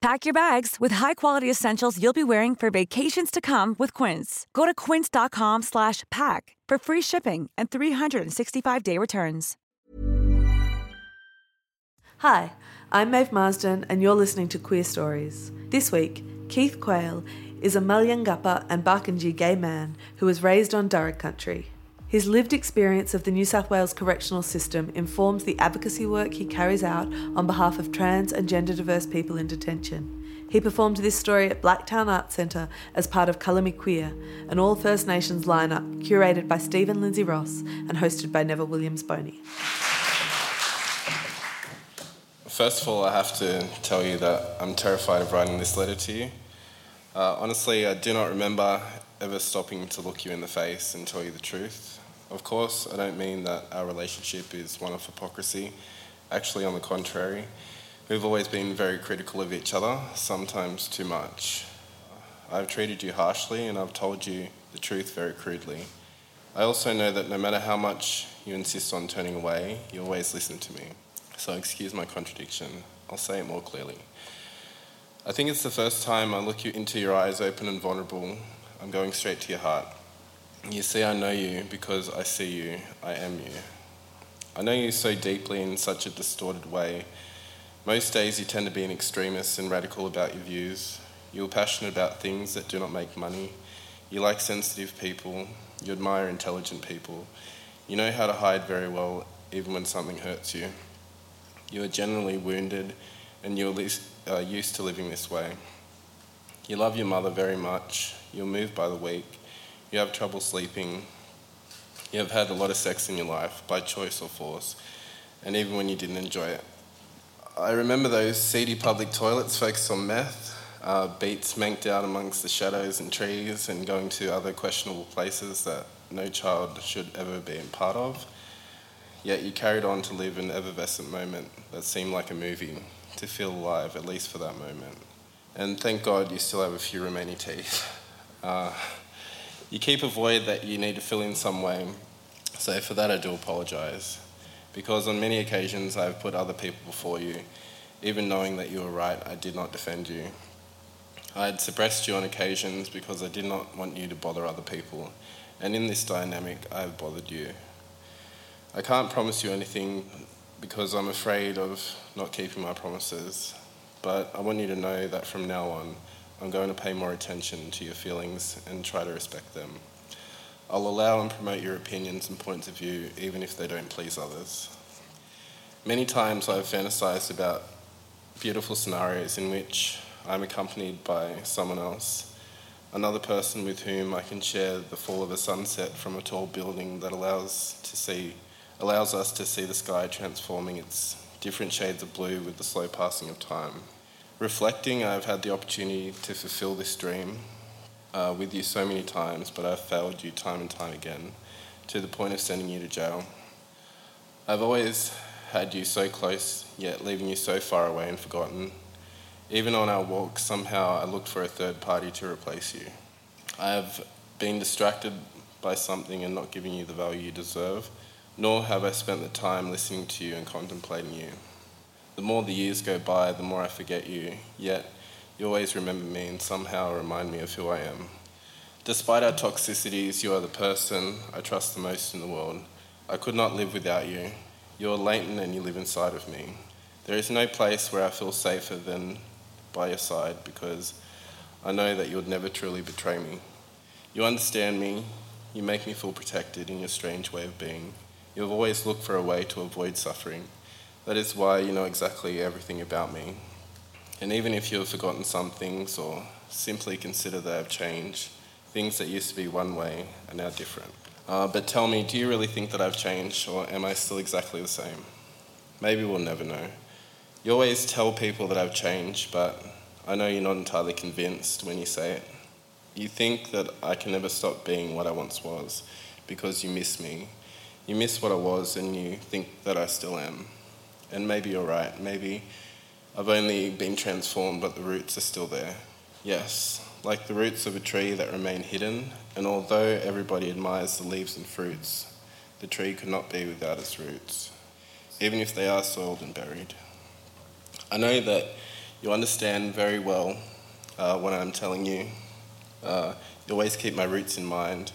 Pack your bags with high-quality essentials you'll be wearing for vacations to come with Quince. Go to quince.com slash pack for free shipping and 365-day returns. Hi, I'm Maeve Marsden and you're listening to Queerstories. This week, Keith Quayle is a Malyangapa and Barkindji gay man who was raised on Dharug country. His lived experience of the New South Wales correctional system informs the advocacy work he carries out on behalf of trans and gender diverse people in detention. He performed this story at Blacktown Arts Centre as part of Me Kweer, an all First Nations lineup curated by Steven Lindsay Ross and hosted by Neville Williams Boney. First of all, I have to tell you that I'm terrified of writing this letter to you. Uh, honestly, I do not remember ever stopping to look you in the face and tell you the truth. Of course, I don't mean that our relationship is one of hypocrisy. Actually, on the contrary, we've always been very critical of each other, sometimes too much. I've treated you harshly and I've told you the truth very crudely. I also know that no matter how much you insist on turning away, you always listen to me. So, excuse my contradiction. I'll say it more clearly. I think it's the first time I look you into your eyes open and vulnerable. I'm going straight to your heart. You see, I know you because I see you, I am you. I know you so deeply in such a distorted way. Most days you tend to be an extremist and radical about your views. You're passionate about things that do not make money. You like sensitive people. You admire intelligent people. You know how to hide very well, even when something hurts you. You are generally wounded, and you're uh, used to living this way. You love your mother very much. You're moved by the weak you have trouble sleeping, you have had a lot of sex in your life, by choice or force, and even when you didn't enjoy it. I remember those seedy public toilets focused on meth, uh, beats manked out amongst the shadows and trees, and going to other questionable places that no child should ever be a part of. Yet you carried on to live an effervescent moment that seemed like a movie, to feel alive, at least for that moment. And thank God you still have a few remaining teeth. Uh, you keep a void that you need to fill in some way. So for that, I do apologise. Because on many occasions, I've put other people before you. Even knowing that you were right, I did not defend you. I had suppressed you on occasions because I did not want you to bother other people. And in this dynamic, I have bothered you. I can't promise you anything because I'm afraid of not keeping my promises. But I want you to know that from now on, I'm going to pay more attention to your feelings and try to respect them. I'll allow and promote your opinions and points of view, even if they don't please others. Many times I've fantasized about beautiful scenarios in which I'm accompanied by someone else, another person with whom I can share the fall of a sunset from a tall building that allows to see allows us to see the sky transforming its different shades of blue with the slow passing of time. Reflecting, I've had the opportunity to fulfill this dream uh, with you so many times, but I've failed you time and time again to the point of sending you to jail. I've always had you so close, yet leaving you so far away and forgotten. Even on our walks, somehow I looked for a third party to replace you. I have been distracted by something and not giving you the value you deserve, nor have I spent the time listening to you and contemplating you. The more the years go by, the more I forget you, yet you always remember me and somehow remind me of who I am. Despite our toxicities, you are the person I trust the most in the world. I could not live without you. You are latent and you live inside of me. There is no place where I feel safer than by your side because I know that you would never truly betray me. You understand me, you make me feel protected in your strange way of being. You have always looked for a way to avoid suffering. That is why you know exactly everything about me. And even if you have forgotten some things or simply consider they have changed, things that used to be one way are now different. Uh, but tell me, do you really think that I've changed or am I still exactly the same? Maybe we'll never know. You always tell people that I've changed, but I know you're not entirely convinced when you say it. You think that I can never stop being what I once was because you miss me You miss what I was and you think that I still am. And maybe you're right. Maybe I've only been transformed, but the roots are still there. Yes, like the roots of a tree that remain hidden, and although everybody admires the leaves and fruits, the tree could not be without its roots, even if they are soiled and buried. I know that you understand very well uh, what I'm telling you. Uh, you always keep my roots in mind.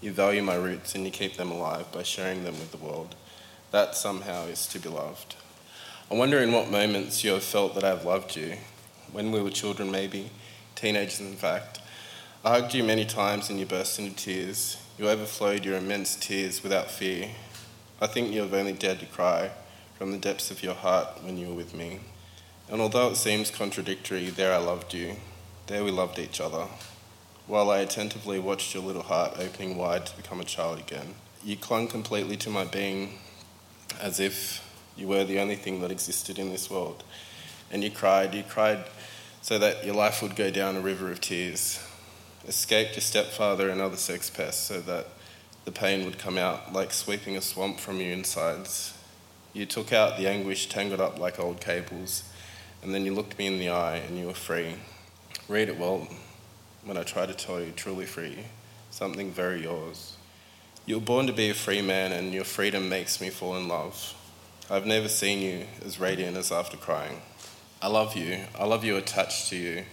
You value my roots and you keep them alive by sharing them with the world. That somehow is to be loved. I wonder in what moments you have felt that I have loved you. When we were children, maybe, teenagers, in fact. I hugged you many times and you burst into tears. You overflowed your immense tears without fear. I think you have only dared to cry from the depths of your heart when you were with me. And although it seems contradictory, there I loved you. There we loved each other. While I attentively watched your little heart opening wide to become a child again, you clung completely to my being as if you were the only thing that existed in this world. And you cried, you cried so that your life would go down a river of tears. Escaped your stepfather and other sex pests so that the pain would come out like sweeping a swamp from your insides. You took out the anguish tangled up like old cables, and then you looked me in the eye and you were free. Read it well when I try to tell you truly free, something very yours. You were born to be a free man, and your freedom makes me fall in love. I've never seen you as radiant as after crying. I love you. I love you attached to you,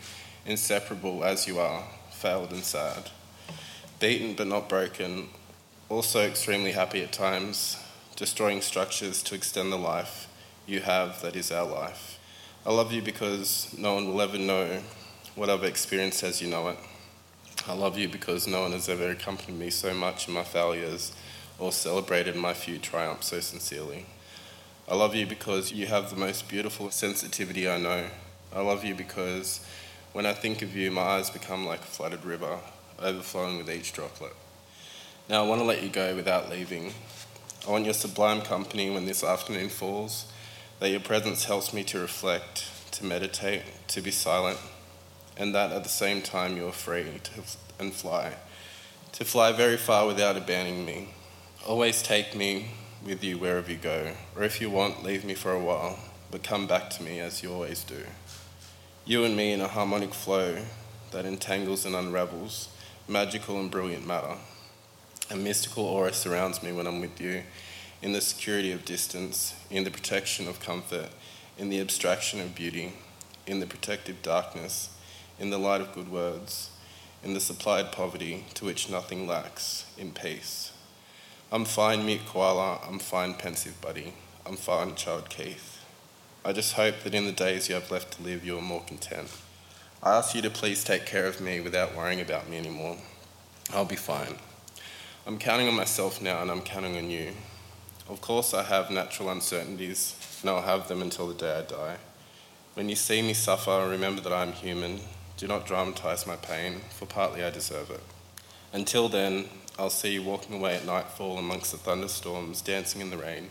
inseparable as you are, failed and sad. Beaten but not broken, also extremely happy at times, destroying structures to extend the life you have that is our life. I love you because no one will ever know what I've experienced as you know it. I love you because no one has ever accompanied me so much in my failures or celebrated my few triumphs so sincerely. I love you because you have the most beautiful sensitivity I know. I love you because when I think of you, my eyes become like a flooded river, overflowing with each droplet. Now, I want to let you go without leaving. I want your sublime company when this afternoon falls, that your presence helps me to reflect, to meditate, to be silent, and that at the same time you are free to and fly, to fly very far without abandoning me. Always take me with you wherever you go, or if you want, leave me for a while, but come back to me as you always do. You and me in a harmonic flow that entangles and unravels magical and brilliant matter. A mystical aura surrounds me when I'm with you, in the security of distance, in the protection of comfort, in the abstraction of beauty, in the protective darkness, in the light of good words, in the supplied poverty to which nothing lacks, in peace. I'm fine, mute koala. I'm fine, pensive buddy. I'm fine, child Keith. I just hope that in the days you have left to live, you are more content. I ask you to please take care of me without worrying about me anymore. I'll be fine. I'm counting on myself now and I'm counting on you. Of course, I have natural uncertainties, and I'll have them until the day I die. When you see me suffer, remember that I am human. Do not dramatize my pain, for partly I deserve it. Until then, I'll see you walking away at nightfall amongst the thunderstorms, dancing in the rain.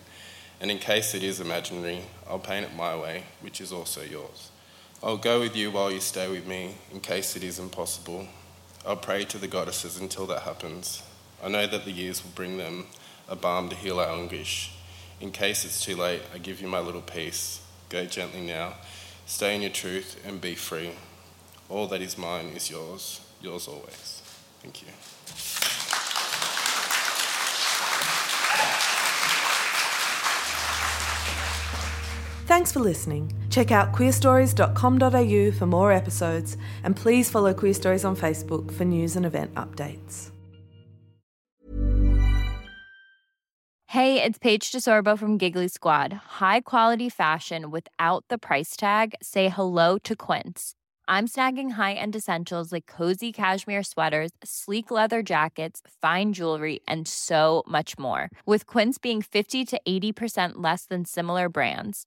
And in case it is imaginary, I'll paint it my way, which is also yours. I'll go with you while you stay with me, in case it is impossible. I'll pray to the goddesses until that happens. I know that the years will bring them a balm to heal our anguish. In case it's too late, I give you my little peace. Go gently now, stay in your truth, and be free. All that is mine is yours, yours always. Thank you. Thanks for listening. Check out queerstories.com.au for more episodes, and please follow Queerstories on Facebook for news and event updates. Hey, it's Paige DeSorbo from Giggly Squad. High quality fashion without the price tag? Say hello to Quince. I'm snagging high end essentials like cozy cashmere sweaters, sleek leather jackets, fine jewelry, and so much more. With Quince being 50 to 80% less than similar brands